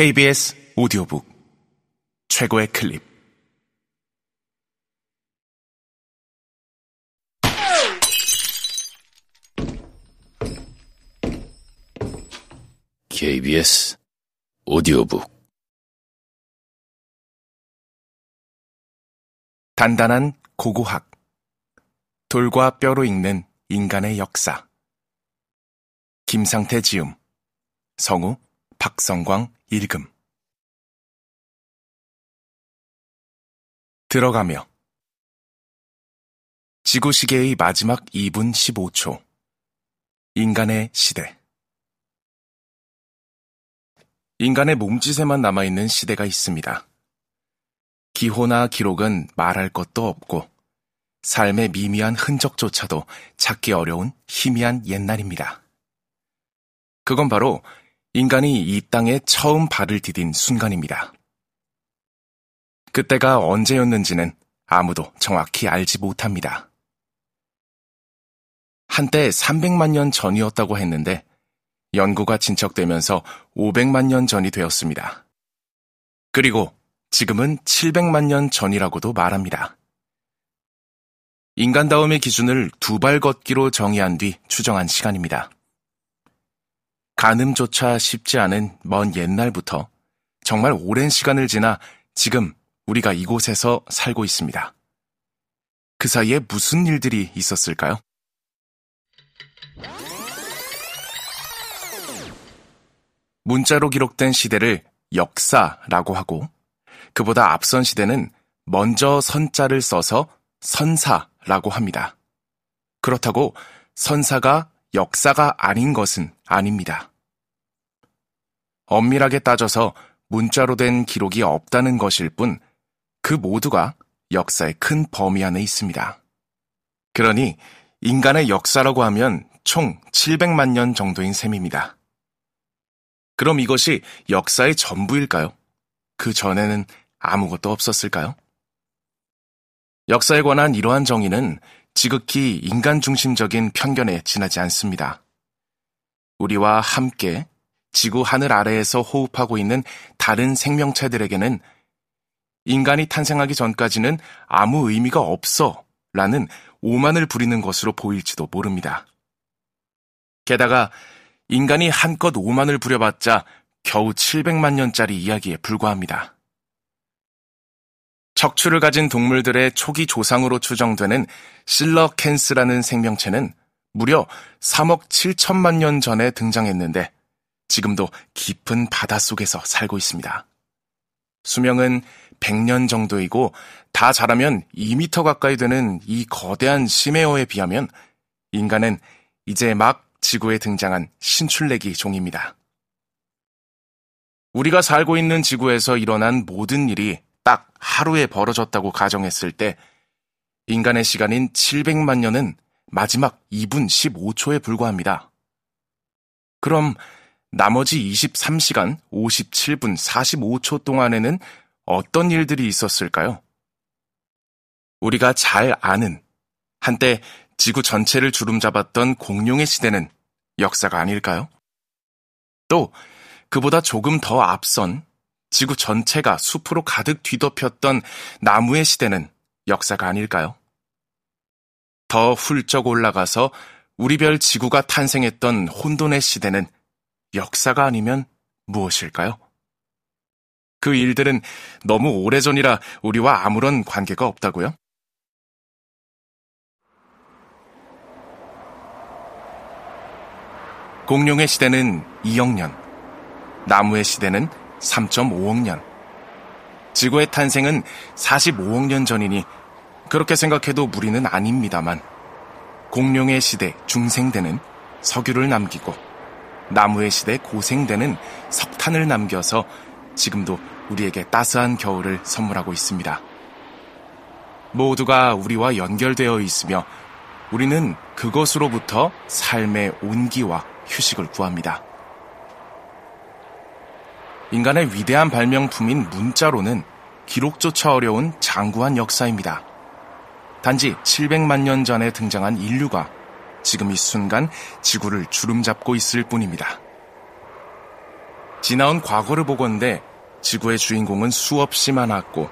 KBS 오디오북 최고의 클립. KBS 오디오북. 단단한 고고학 돌과 뼈로 읽는 인간의 역사. 김상태 지음 성우 박성광 읽음 들어가며 지구시계의 마지막 2분 15초 인간의 시대 인간의 몸짓에만 남아있는 시대가 있습니다. 기호나 기록은 말할 것도 없고 삶의 미미한 흔적조차도 찾기 어려운 희미한 옛날입니다. 그건 바로 인간이 이 땅에 처음 발을 디딘 순간입니다. 그때가 언제였는지는 아무도 정확히 알지 못합니다. 한때 300만 년 전이었다고 했는데 연구가 진척되면서 500만 년 전이 되었습니다. 그리고 지금은 700만 년 전이라고도 말합니다. 인간다움의 기준을 두 발 걷기로 정의한 뒤 추정한 시간입니다. 가늠조차 쉽지 않은 먼 옛날부터 정말 오랜 시간을 지나 지금 우리가 이곳에서 살고 있습니다. 그 사이에 무슨 일들이 있었을까요? 문자로 기록된 시대를 역사라고 하고 그보다 앞선 시대는 먼저 선자를 써서 선사라고 합니다. 그렇다고 선사가 역사가 아닌 것은 아닙니다. 엄밀하게 따져서 문자로 된 기록이 없다는 것일 뿐 그 모두가 역사의 큰 범위 안에 있습니다. 그러니 인간의 역사라고 하면 총 700만 년 정도인 셈입니다. 그럼 이것이 역사의 전부일까요? 그 전에는 아무것도 없었을까요? 역사에 관한 이러한 정의는 지극히 인간 중심적인 편견에 지나지 않습니다. 우리와 함께 지구 하늘 아래에서 호흡하고 있는 다른 생명체들에게는 인간이 탄생하기 전까지는 아무 의미가 없어 라는 오만을 부리는 것으로 보일지도 모릅니다. 게다가 인간이 한껏 오만을 부려봤자 겨우 700만 년짜리 이야기에 불과합니다. 척추를 가진 동물들의 초기 조상으로 추정되는 실러캔스라는 생명체는 무려 3억 7천만 년 전에 등장했는데 지금도 깊은 바닷속에서 살고 있습니다. 수명은 100년 정도이고 다 자라면 2미터 가까이 되는 이 거대한 심해어에 비하면 인간은 이제 막 지구에 등장한 신출내기 종입니다. 우리가 살고 있는 지구에서 일어난 모든 일이 딱 하루에 벌어졌다고 가정했을 때 인간의 시간인 700만 년은 마지막 2분 15초에 불과합니다. 그럼 나머지 23시간 57분 45초 동안에는 어떤 일들이 있었을까요? 우리가 잘 아는 한때 지구 전체를 주름잡았던 공룡의 시대는 역사가 아닐까요? 또 그보다 조금 더 앞선 지구 전체가 숲으로 가득 뒤덮였던 나무의 시대는 역사가 아닐까요? 더 훌쩍 올라가서 우리 별 지구가 탄생했던 혼돈의 시대는 역사가 아니면 무엇일까요? 그 일들은 너무 오래전이라 우리와 아무런 관계가 없다고요? 공룡의 시대는 2억 년, 나무의 시대는 3.5억 년, 지구의 탄생은 45억 년 전이니 그렇게 생각해도 무리는 아닙니다만 공룡의 시대 중생대는 석유를 남기고 나무의 시대 고생대는 석탄을 남겨서 지금도 우리에게 따스한 겨울을 선물하고 있습니다. 모두가 우리와 연결되어 있으며 우리는 그것으로부터 삶의 온기와 휴식을 구합니다. 인간의 위대한 발명품인 문자로는 기록조차 어려운 장구한 역사입니다. 단지 700만 년 전에 등장한 인류가 지금 이 순간 지구를 주름 잡고 있을 뿐입니다. 지나온 과거를 보건대 지구의 주인공은 수없이 많았고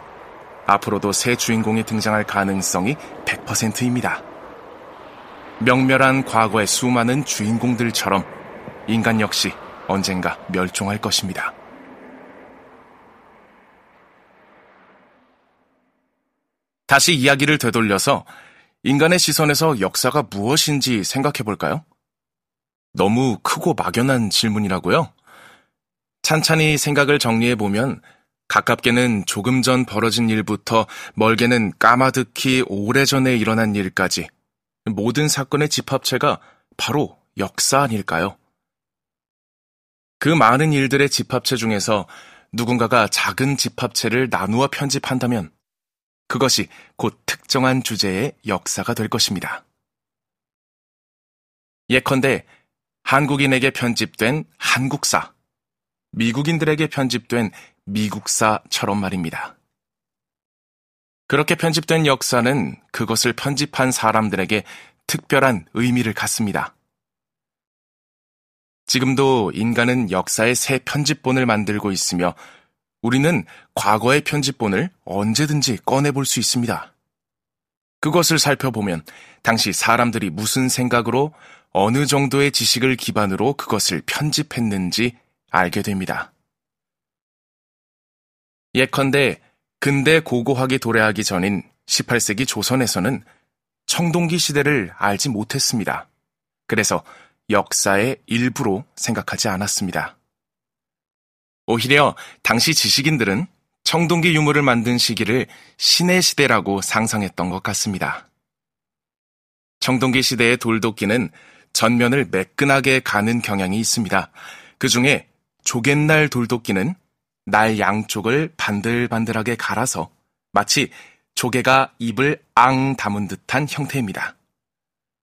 앞으로도 새 주인공이 등장할 가능성이 100%입니다. 명멸한 과거의 수많은 주인공들처럼 인간 역시 언젠가 멸종할 것입니다. 다시 이야기를 되돌려서 인간의 시선에서 역사가 무엇인지 생각해 볼까요? 너무 크고 막연한 질문이라고요? 찬찬히 생각을 정리해 보면 가깝게는 조금 전 벌어진 일부터 멀게는 까마득히 오래전에 일어난 일까지 모든 사건의 집합체가 바로 역사 아닐까요? 그 많은 일들의 집합체 중에서 누군가가 작은 집합체를 나누어 편집한다면 그것이 곧 특정한 주제의 역사가 될 것입니다. 예컨대 한국인에게 편집된 한국사, 미국인들에게 편집된 미국사처럼 말입니다. 그렇게 편집된 역사는 그것을 편집한 사람들에게 특별한 의미를 갖습니다. 지금도 인간은 역사의 새 편집본을 만들고 있으며 우리는 과거의 편집본을 언제든지 꺼내볼 수 있습니다. 그것을 살펴보면 당시 사람들이 무슨 생각으로 어느 정도의 지식을 기반으로 그것을 편집했는지 알게 됩니다. 예컨대 근대 고고학이 도래하기 전인 18세기 조선에서는 청동기 시대를 알지 못했습니다. 그래서 역사의 일부로 생각하지 않았습니다. 오히려 당시 지식인들은 청동기 유물을 만든 시기를 신의 시대라고 상상했던 것 같습니다. 청동기 시대의 돌도끼는 전면을 매끈하게 가는 경향이 있습니다. 그 중에 조갯날 돌도끼는 날 양쪽을 반들반들하게 갈아서 마치 조개가 입을 앙 담은 듯한 형태입니다.